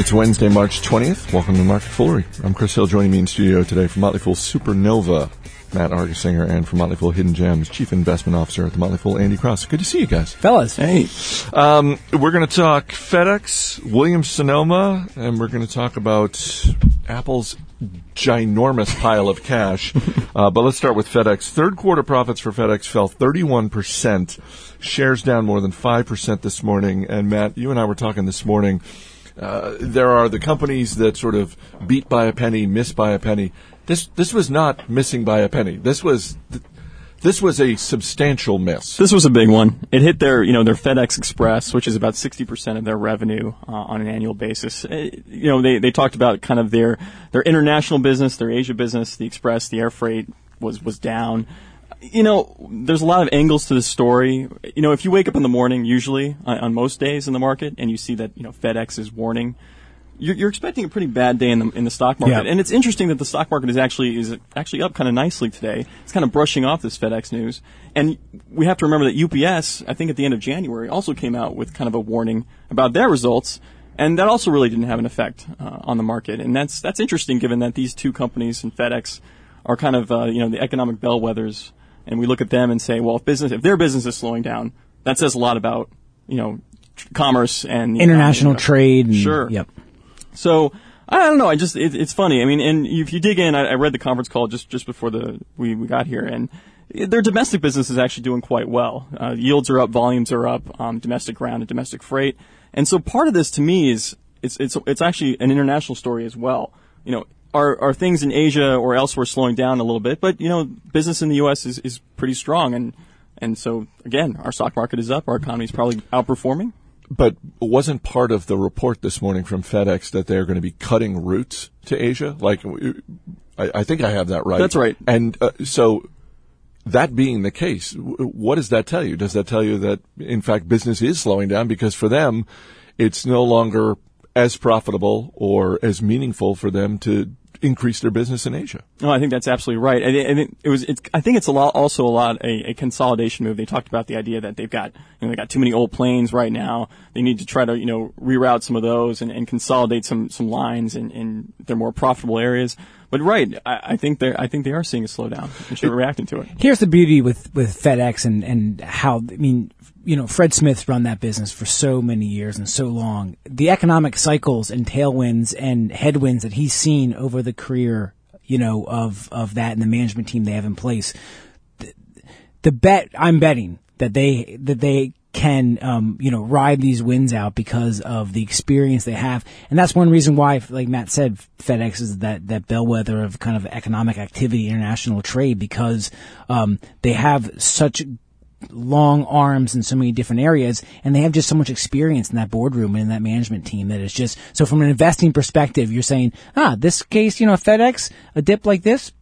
It's Wednesday, March 20th. Welcome to Market Foolery. I'm Chris Hill, joining me in studio today from Motley Fool Supernova, Matt Argersinger, and from Motley Fool Hidden Gems, Chief Investment Officer at the Motley Fool, Andy Cross. Good to see you guys. Fellas. Hey. Um, we're going to talk FedEx, Williams Sonoma, and we're going to talk about Apple's ginormous pile of cash. uh, but let's start with FedEx. Third quarter profits for FedEx fell 31%. Shares down more than 5% this morning. And Matt, you and I were talking this morning. Uh, there are the companies that sort of beat by a penny, miss by a penny. This this was not missing by a penny. This was th- this was a substantial miss. This was a big one. It hit their, you know, their FedEx Express, which is about 60% of their revenue uh, on an annual basis. Uh, you know, they, they talked about kind of their, their international business, their Asia business, the Express, the air freight was, was down. You know, there's a lot of angles to this story. You know, if you wake up in the morning, usually on, on most days in the market, and you see that, you know, FedEx is warning, you're, you're, expecting a pretty bad day in the in the stock market, yeah. and it's interesting that the stock market is actually is actually up kind of nicely today. It's kind of brushing off this FedEx news, and we have to remember that UPS, I think at the end of January, also came out with kind of a warning about their results, and that also really didn't have an effect uh, on the market, and that's that's interesting given that these two companies and FedEx are kind of uh, you know the economic bellwethers, and we look at them and say, well, if business if their business is slowing down, that says a lot about you know commerce and international trade. And, sure. Yep. So I don't know. I just it, it's funny. I mean, and if you dig in, I, I, read the conference call just just before the we, we got here, and their domestic business is actually doing quite well. Uh, yields are up, volumes are up, um, domestic ground and domestic freight, and so part of this to me is it's it's it's actually an international story as well. You know. Are, are things in Asia or elsewhere slowing down a little bit? But you know, business in the U.S. is, is pretty strong, and and so again, our stock market is up. Our economy is probably outperforming but wasn't part of the report this morning from FedEx that they're going to be cutting routes to Asia? Like, I, I think I have that right. That's right. And uh, so, that being the case, what does that tell you? Does that tell you that, in fact, business is slowing down because for them, it's no longer as profitable or as meaningful for them to increase their business in Asia. No, I think that's absolutely right. And it, it, it was, it's, I think it's a lot, also a lot a, a, consolidation move. They talked about the idea that they've got, you know, they got too many old planes right now. They need to try to, you know, reroute some of those and, and consolidate some, some lines in, in their more profitable areas. But right, I, I think they I think they are seeing a slowdown and should reacting to it. Here's the beauty with, with FedEx and, and how, I mean, you know, Fred Smith's run that business for so many years and so long. The economic cycles and tailwinds and headwinds that he's seen over the career, you know, of, of that and the management team they have in place. The, the bet, I'm betting that they, that they can, um, you know, ride these wins out because of the experience they have. And that's one reason why, like Matt said, FedEx is that, that bellwether of kind of economic activity, international trade, because, um, they have such long arms in so many different areas and they have just so much experience in that boardroom and in that management team that it's just, so from an investing perspective, you're saying, ah, this case, you know, FedEx, a dip like this,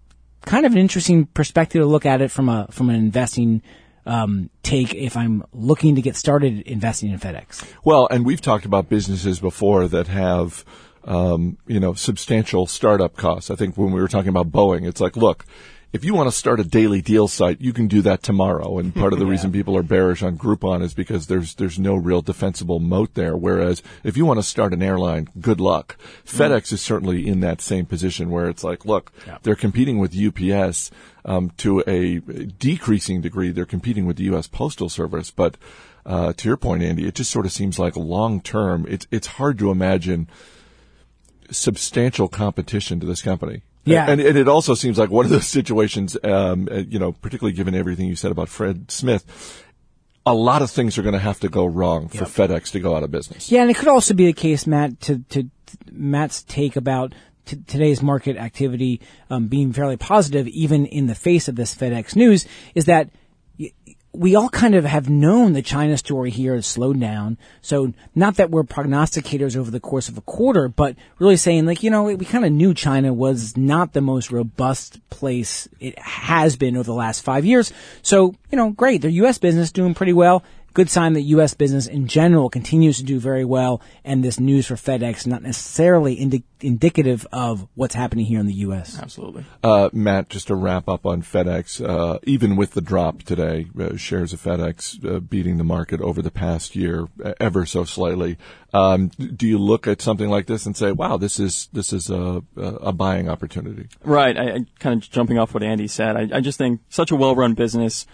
kind of an interesting perspective to look at it from a, from an investing um, take if I'm looking to get started investing in FedEx. Well, and we've talked about businesses before that have, um, you know, substantial startup costs. I think when we were talking about Boeing, it's like, look, if you want to start a daily deal site, you can do that tomorrow. And part of the yeah. reason people are bearish on Groupon is because there's there's no real defensible moat there. Whereas if you want to start an airline, good luck. Mm. FedEx is certainly in that same position where it's like, look, yeah. they're competing with UPS um, to a decreasing degree. They're competing with the U.S. Postal Service, but uh, to your point, Andy, it just sort of seems like long term. It's it's hard to imagine substantial competition to this company. Yeah. And, and it also seems like one of those situations, um, uh, you know, particularly given everything you said about Fred Smith, a lot of things are going to have to go wrong for yep. FedEx to go out of business. Yeah, and it could also be the case, Matt, to, to Matt's take about t- today's market activity um, being fairly positive, even in the face of this FedEx news, is that we all kind of have known the China story here has slowed down. So not that we're prognosticators over the course of a quarter, but really saying like, you know, we kind of knew China was not the most robust place it has been over the last five years. So, you know, great. Their U.S. business doing pretty well. Good sign that U.S. business in general continues to do very well, and this news for FedEx not necessarily indi- indicative of what's happening here in the U.S. Absolutely. Uh, Matt, just to wrap up on FedEx, uh, even with the drop today, uh, shares of FedEx uh, beating the market over the past year uh, ever so slightly. Um, do you look at something like this and say, "Wow, this is this is a, a buying opportunity"? Right. I, I kind of jumping off what Andy said. I, I just think such a well-run business.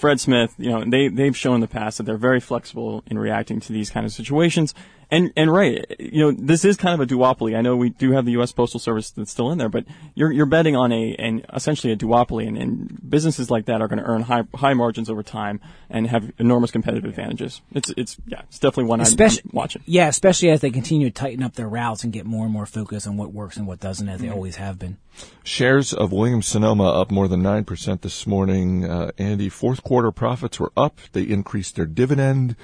Fred Smith, you know, they they've shown in the past that they're very flexible in reacting to these kind of situations. And and right, you know, this is kind of a duopoly. I know we do have the U.S. Postal Service that's still in there, but you're you're betting on a and essentially a duopoly, and, and businesses like that are going to earn high high margins over time and have enormous competitive advantages. It's it's yeah, it's definitely one Especially- I'm, I'm watching. Yeah, especially as they continue to tighten up their routes and get more and more focused on what works and what doesn't, as they Mm-hmm. always have been. Shares of Williams Sonoma up more than 9% this morning. Uh, Andy, fourth quarter profits were up. They increased their dividend.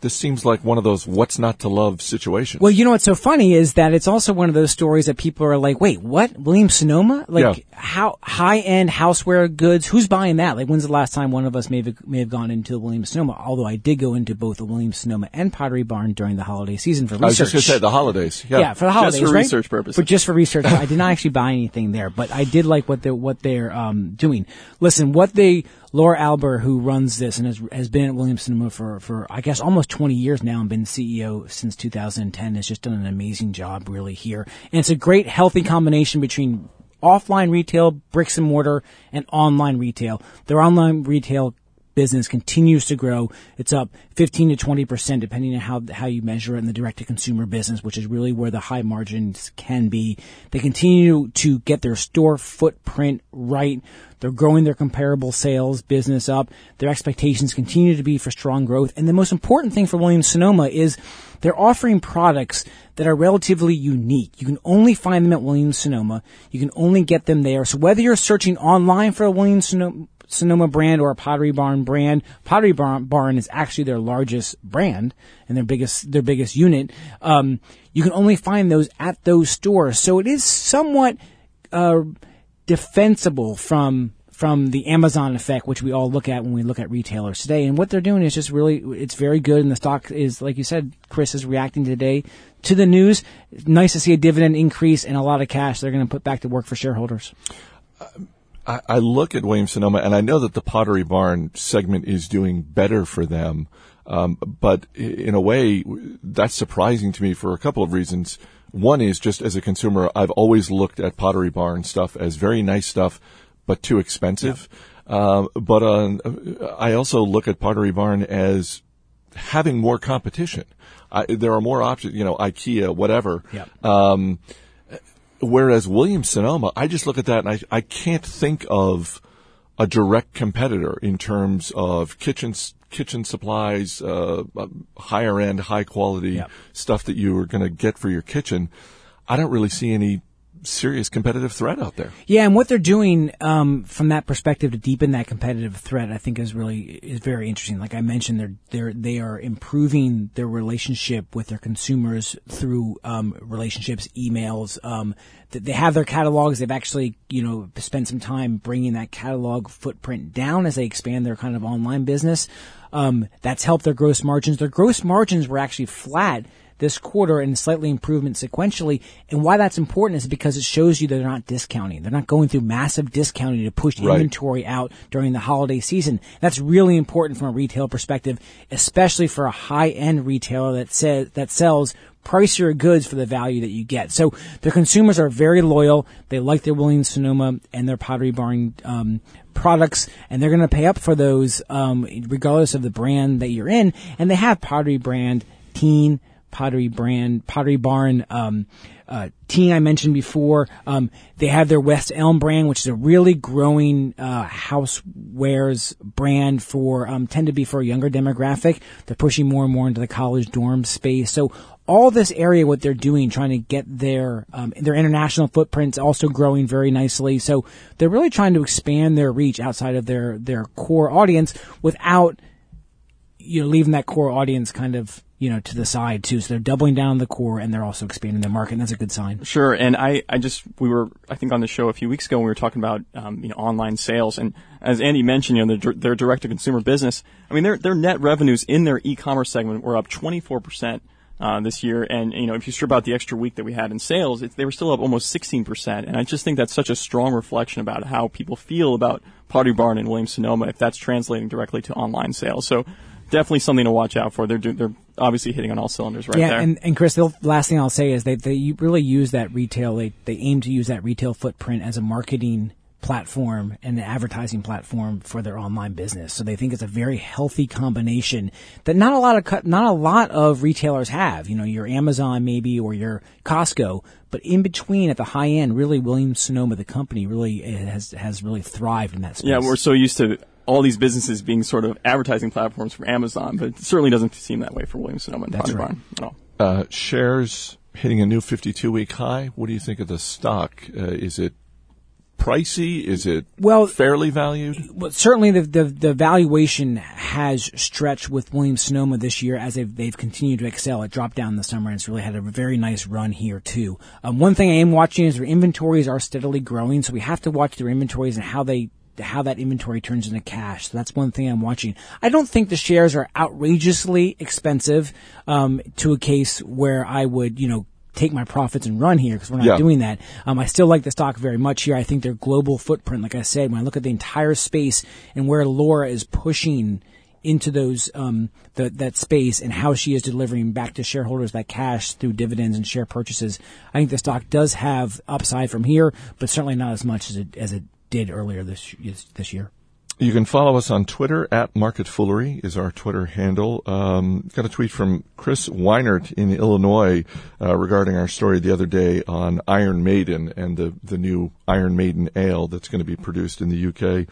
This seems like one of those what's not to love situations. Well, you know what's so funny is that it's also one of those stories that people are like, wait, what? Williams Sonoma? Like, Yeah. how high end houseware goods? Who's buying that? Like, when's the last time one of us may have, may have gone into the Williams Sonoma? Although I did go into both the Williams Sonoma and Pottery Barn during the holiday season for research. I was just going to say the holidays. Yeah. Yeah, for the holidays, Just for right? research purposes. But just for research, I did not actually buy anything there, but I did like what they're what they're um, doing. Listen, what they Laura Alber, who runs this and has has been at Williams Sonoma for for I guess almost 20 years now and been CEO since 2010, has just done an amazing job really here, and it's a great healthy combination between offline retail, bricks and mortar, and online retail. Their online retail business continues to grow. It's up 15 to 20 percent, depending on how how you measure it in the direct to consumer business, which is really where the high margins can be. They continue to get their store footprint right. They're growing their comparable sales business up. Their expectations continue to be for strong growth. And the most important thing for Williams Sonoma is they're offering products that are relatively unique. You can only find them at Williams Sonoma. You can only get them there. So whether you're searching online for a Williams Sonoma, Sonoma brand or a Pottery Barn brand. Pottery Barn, is actually their largest brand and their biggest their biggest unit. Um, you can only find those at those stores, so it is somewhat uh, defensible from from the Amazon effect, which we all look at when we look at retailers today. And what they're doing is just really, it's very good. And the stock is, like you said, Chris is reacting today to the news. Nice to see a dividend increase and a lot of cash they're going to put back to work for shareholders. I, I look at Williams Sonoma and I know that the Pottery Barn segment is doing better for them. Um, but in a way, that's surprising to me for a couple of reasons. One is just as a consumer, I've always looked at Pottery Barn stuff as very nice stuff, but too expensive. Um, but uh, I also look at Pottery Barn as having more competition. I, there are more options, you know, IKEA, whatever. Yep. Um, whereas Williams Sonoma, I just look at that and I, I can't think of a direct competitor in terms of kitchen kitchen supplies, uh, higher end, high quality Yep. stuff that you are going to get for your kitchen. I don't really see any serious competitive threat out there. Yeah, and what they're doing um, from that perspective to deepen that competitive threat, I think, is really is very interesting. Like I mentioned, they're they're they are improving their relationship with their consumers through um, relationships, emails. Um, they have their catalogs. They've actually you know spent some time bringing that catalog footprint down as they expand their kind of online business. Um, that's helped their gross margins. Their gross margins were actually flat this quarter and slightly improvement sequentially. And why that's important is because it shows you they're not discounting. They're not going through massive discounting to push Right. inventory out during the holiday season. That's really important from a retail perspective, especially for a high end retailer that says, that sells pricier goods for the value that you get. So their consumers are very loyal. They like their Williams Sonoma and their Pottery Barn, um, products and they're going to pay up for those, um, regardless of the brand that you're in. And they have Pottery brand teen, Pottery brand, Pottery Barn, um, uh, I mentioned before. Um, they have their West Elm brand, which is a really growing, uh, housewares brand for, um, tend to be for a younger demographic. They're pushing more and more into the college dorm space. So all this area, what they're doing, trying to get their, um, their international footprints also growing very nicely. So they're really trying to expand their reach outside of their, their core audience without, you know, leaving that core audience kind of you know, to the side too. So they're doubling down the core and they're also expanding their market. And that's a good sign. Sure. And I, I just, we were, I think on the show a few weeks ago, we were talking about, um, you know, online sales. And as Andy mentioned, you know, their, their direct to consumer business, I mean, their, their net revenues in their e-commerce segment were up 24%. Uh, this year, and you know, if you strip out the extra week that we had in sales, it, they were still up almost 16%. And I just think that's such a strong reflection about how people feel about Pottery Barn and Williams Sonoma, if that's translating directly to online sales. So definitely something to watch out for. They're do, they're obviously hitting on all cylinders right yeah, there. and and Chris, the last thing I'll say is they they really use that retail. They they aim to use that retail footprint as a marketing platform and an advertising platform for their online business. So they think it's a very healthy combination that not a lot of cut not a lot of retailers have. You know, your Amazon maybe or your Costco, but in between at the high end, really Williams Sonoma, the company, really eh, has has really thrived in that space. Yeah, we're so used to all these businesses being sort of advertising platforms for Amazon, but it certainly doesn't seem that way for Williams Sonoma and That's Pottery right. At all. Uh, shares hitting a new 52 week high. What do you think of the stock? Uh, is it pricey? Is it Well- fairly valued? Well, certainly the, the the valuation has stretched with Williams Sonoma this year as they've they've continued to excel. It dropped down in the summer and it's really had a very nice run here too. Um, one thing I am watching is their inventories are steadily growing, so we have to watch their inventories and how they how that inventory turns into cash. So that's one thing I'm watching. I don't think the shares are outrageously expensive um, to a case where I would you know take my profits and run here because we're not Yeah. doing that. Um, I still like the stock very much here. I think their global footprint, like I said, when I look at the entire space and where Laura is pushing into those um, the, that space and how she is delivering back to shareholders that cash through dividends and share purchases, I think the stock does have upside from here, but certainly not as much as it as it did earlier this this year. You can follow us on Twitter at Market Foolery is our Twitter handle. Um, got a tweet from Chris Weinert in Illinois uh, regarding our story the other day on Iron Maiden and the the new Iron Maiden ale that's going to be produced in the UK.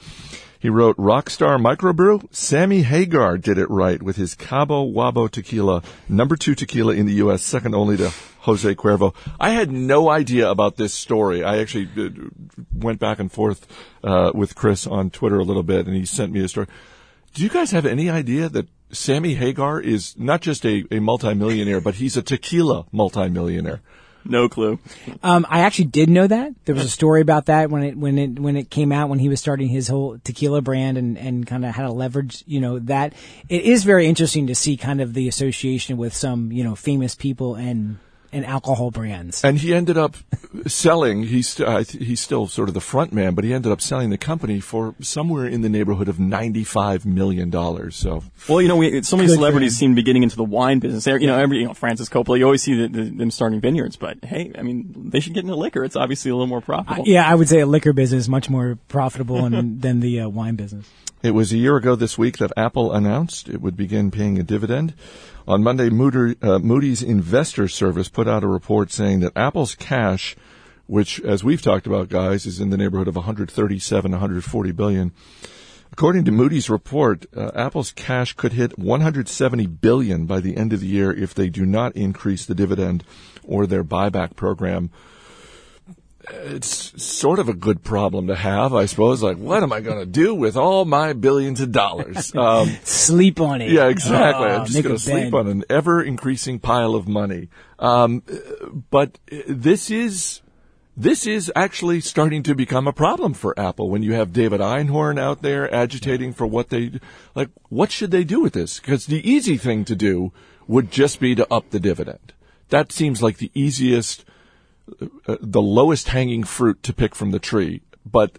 He wrote, Rockstar Microbrew, Sammy Hagar did it right with his Cabo Wabo tequila, number two tequila in the U.S., second only to Jose Cuervo. I had no idea about this story. I actually uh, went back and forth uh, with Chris on Twitter a little bit, and he sent me a story. Do you guys have any idea that Sammy Hagar is not just a, a multimillionaire, but he's a tequila multimillionaire? No clue. Um, I actually did know that. There was a story about that when it when it when it came out when he was starting his whole tequila brand and and kind of had to leverage you know that. It is very interesting to see kind of the association with some you know famous people and and alcohol brands. And he ended up selling. He's st- I he's still sort of the front man, but he ended up selling the company for somewhere in the neighborhood of ninety five million dollars. So Well, you know, we, so many Good celebrities him. seem to be getting into the wine business. You know, every, you know, Francis Coppola, you always see the, the, them starting vineyards, but hey, I mean, they should get into liquor. It's obviously a little more profitable. yeah, I would say a liquor business is much more profitable and, than the uh, wine business. It was a year ago this week that Apple announced it would begin paying a dividend. On Monday, uh, Moody's Investor Service put out a report saying that Apple's cash, which, as we've talked about, guys, is in the neighborhood of 137, 140 billion. According to Moody's report, uh, Apple's cash could hit 170 billion by the end of the year if they do not increase the dividend or their buyback program it's sort of a good problem to have, I suppose. Like, what am I going to do with all my billions of dollars? Um, Sleep on it. yeah, exactly. Oh, I'm just going to sleep bed. on an ever increasing pile of money. Um, but this is. This is actually starting to become a problem for Apple when you have David Einhorn out there agitating for what they like. What should they do with this? Because the easy thing to do would just be to up the dividend. That seems like the easiest, the lowest hanging fruit to pick from the tree. But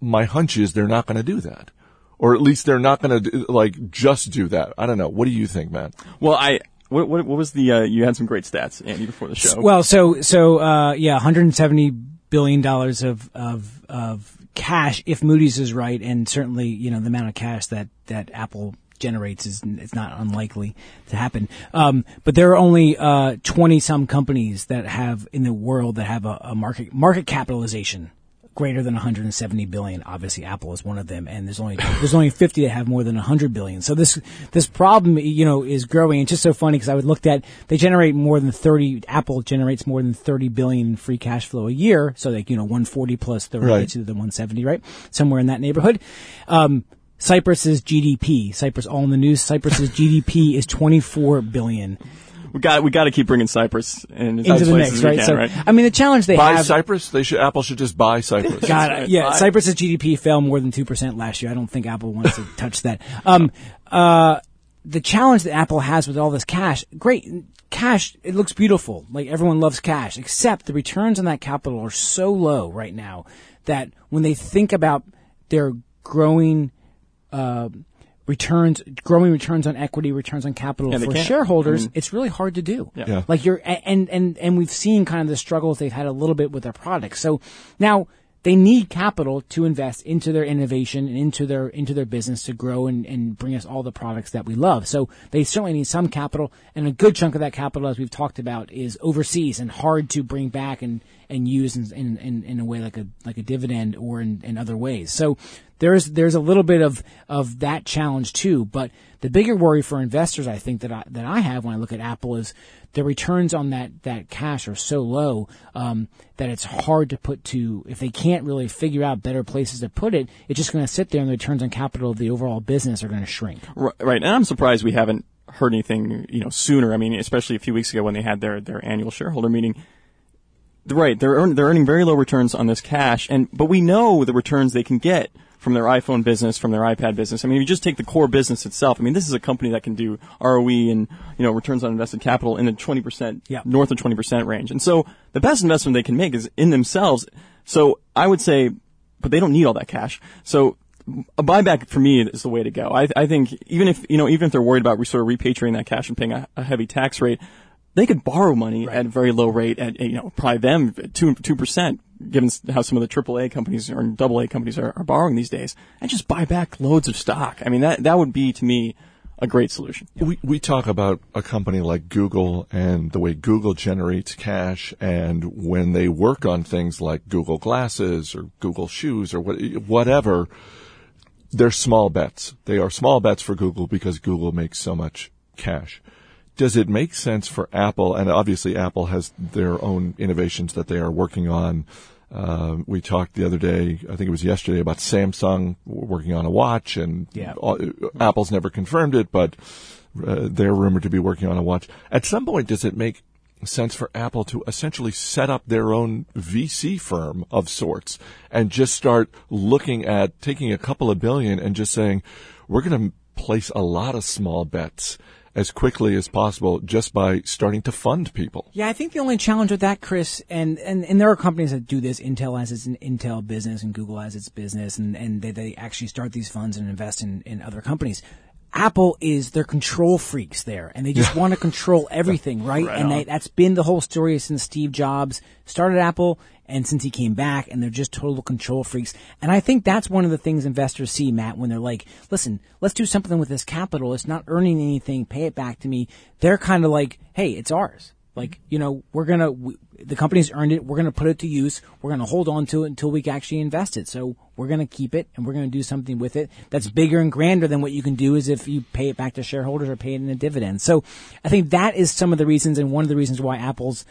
my hunch is they're not going to do that, or at least they're not going to like just do that. I don't know. What do you think, man? well, I, what, what, what was the, uh, you had some great stats, Andy, before the show. Well, so so uh, yeah, 170 billion dollars of of of cash if Moody's is right, and certainly you know the amount of cash that that Apple generates is it's not unlikely to happen. Um, but there are only uh, 20 some companies that have in the world that have a, a market market capitalization greater than 170 billion. Obviously, Apple is one of them, and there's only there's only 50 that have more than 100 billion. So this this problem, you know, is growing. It's just so funny because I would looked at they generate more than 30. Apple generates more than 30 billion in free cash flow a year. So like you know 140 plus 30 Right. to the 170, right? Somewhere in that neighborhood. Um, Cyprus's GDP, Cyprus all in the news. Cyprus's GDP is 24 billion. We got we got to keep bringing Cyprus in into the mix, right? Can, so, right? I mean, the challenge they buy have. Cyprus. They should. Apple should just buy Cyprus. God, right. yeah, Buy- Cyprus's GDP fell more than two percent last year. I don't think Apple wants to touch that. Um, uh, the challenge that Apple has with all this cash, great cash. It looks beautiful. Like everyone loves cash, except the returns on that capital are so low right now that when they think about their growing uh, returns, growing returns on equity, returns on capital Yeah, for shareholders, I mean- it's really hard to do. Yeah. Yeah. Like you're, and, and, and we've seen kind of the struggles they've had a little bit with their products. So now they need capital to invest into their innovation and into their, into their business to grow and, and bring us all the products that we love. So they certainly need some capital and a good chunk of that capital, as we've talked about, is overseas and hard to bring back and, and use in, in, in, in a way like a, like a dividend or in, in other ways. So there's, there's a little bit of, of that challenge too, but the bigger worry for investors, I think that I, that I have when I look at Apple is the returns on that, that cash are so low, um, that it's hard to put to, if they can't really figure out better places to put it, it's just going to sit there and the returns on capital of the overall business are going to shrink. Right, and I'm surprised we haven't heard anything, you know, sooner. I mean, especially a few weeks ago when they had their, their annual shareholder meeting. Right, they're earn, they're earning very low returns on this cash, and but we know the returns they can get from their iPhone business, from their iPad business. I mean, if you just take the core business itself. I mean, this is a company that can do ROE and you know returns on invested capital in the 20 percent, Yeah. north of 20 percent range. And so the best investment they can make is in themselves. So I would say, but they don't need all that cash. So a buyback for me is the way to go. I, I think even if you know even if they're worried about sort of repatriating that cash and paying a, a heavy tax rate, they could borrow money at a very low rate at you know probably them two two percent, given how some of the AAA companies or AA companies are, are borrowing these days, and just buy back loads of stock. I mean that that would be to me a great solution. We we talk about a company like Google and the way Google generates cash, and when they work on things like Google Glasses or Google Shoes or what, whatever, they're small bets. They are small bets for Google because Google makes so much cash. Does it make sense for Apple? And obviously, Apple has their own innovations that they are working on. Uh, we talked the other day, I think it was yesterday, about Samsung working on a watch, and Yeah. all- Apple's never confirmed it, but uh, they're rumored to be working on a watch. At some point, does it make sense for Apple to essentially set up their own VC firm of sorts and just start looking at taking a couple of billion and just saying, we're going to place a lot of small bets as quickly as possible just by starting to fund people? Yeah, I think the only challenge with that, Chris, and, and, and there are companies that do this. Intel has its Intel business and Google has its business and, and they, they actually start these funds and invest in, in other companies. Apple is, they're control freaks there and they just want to control everything, right? Right and they, that's been the whole story since Steve Jobs started Apple and since he came back and they're just total control freaks. And I think that's one of the things investors see, Matt, when they're like, listen, let's do something with this capital. It's not earning anything. Pay it back to me. They're kind of like, hey, it's ours. Like, you know, we're gonna, we, the company's earned it. We're gonna put it to use. We're gonna hold on to it until we actually invest it. So we're gonna keep it and we're gonna do something with it that's bigger and grander than what you can do is if you pay it back to shareholders or pay it in a dividend. So I think that is some of the reasons and one of the reasons why Apple's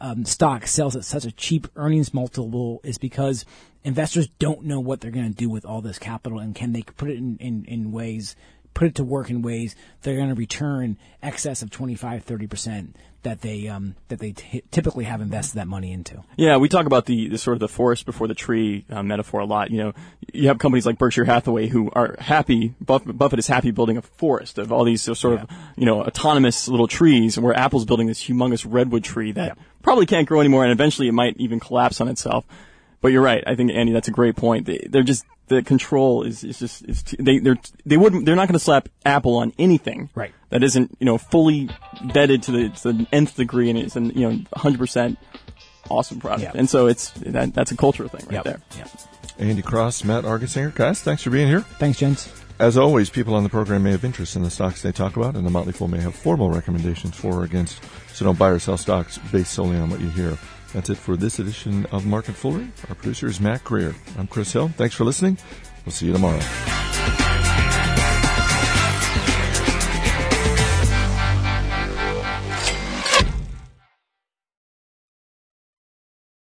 um, stock sells at such a cheap earnings multiple is because investors don't know what they're going to do with all this capital and can they put it in, in, in ways, put it to work in ways they're going to return excess of 25, 30% that they, um, that they t- typically have invested that money into. Yeah, we talk about the, the sort of the forest before the tree uh, metaphor a lot. You know, you have companies like Berkshire Hathaway who are happy. Buffett, Buffett is happy building a forest of all these sort of you know autonomous little trees, where Apple's building this humongous redwood tree that probably can't grow anymore, and eventually it might even collapse on itself. But you're right. I think Andy, that's a great point. They, they're just the control is, is just is too, they they're they wouldn't they're not going to slap Apple on anything Right. that isn't you know fully vetted to the, to the nth degree and it's an you know 100 percent awesome product. Yeah. And so it's that that's a cultural thing right Yep. there. Yep. Andy Cross, Matt Argersinger, guys, thanks for being here. Thanks, gents. As always, people on the program may have interest in the stocks they talk about, and the Motley Fool may have formal recommendations for or against. So don't buy or sell stocks based solely on what you hear. That's it for this edition of Market Foolery. Our producer is Matt Greer. I'm Chris Hill. Thanks for listening. We'll see you tomorrow.